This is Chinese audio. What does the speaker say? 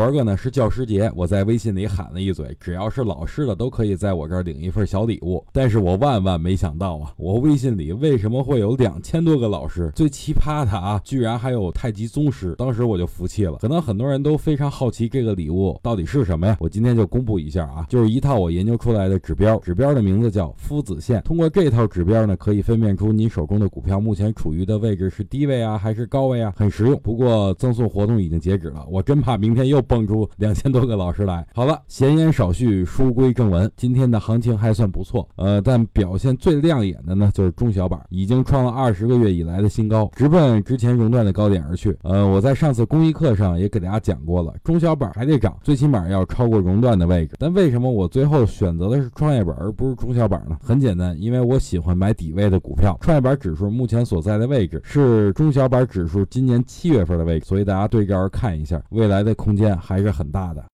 昨个呢是教师节，我在微信里喊了一嘴，只要是老师的都可以在我这儿领一份小礼物。但是我万万没想到啊，我微信里为什么会有两千多个老师？最奇葩的啊，居然还有太极宗师。当时我就服气了。可能很多人都非常好奇这个礼物到底是什么呀？我今天就公布一下啊，就是一套我研究出来的指标，指标的名字叫夫子线。通过这套指标呢，可以分辨出你手中的股票目前处于的位置是低位啊还是高位啊，很实用。不过赠送活动已经截止了，我真怕明天又蹦出两千多个老师来。好了，闲言少叙，书归正文。今天的行情还算不错，呃，但表现最亮眼的呢，就是中小板已经创了二十个月以来的新高，直奔之前熔断的高点而去。呃，我在上次公益课上也给大家讲过了，中小板还得涨，最起码要超过熔断的位置。但为什么我最后选择的是创业板而不是中小板呢？很简单，因为我喜欢买底位的股票。创业板指数目前所在的位置是中小板指数今年七月份的位置，所以大家对照着看一下，未来的空间还是很大的。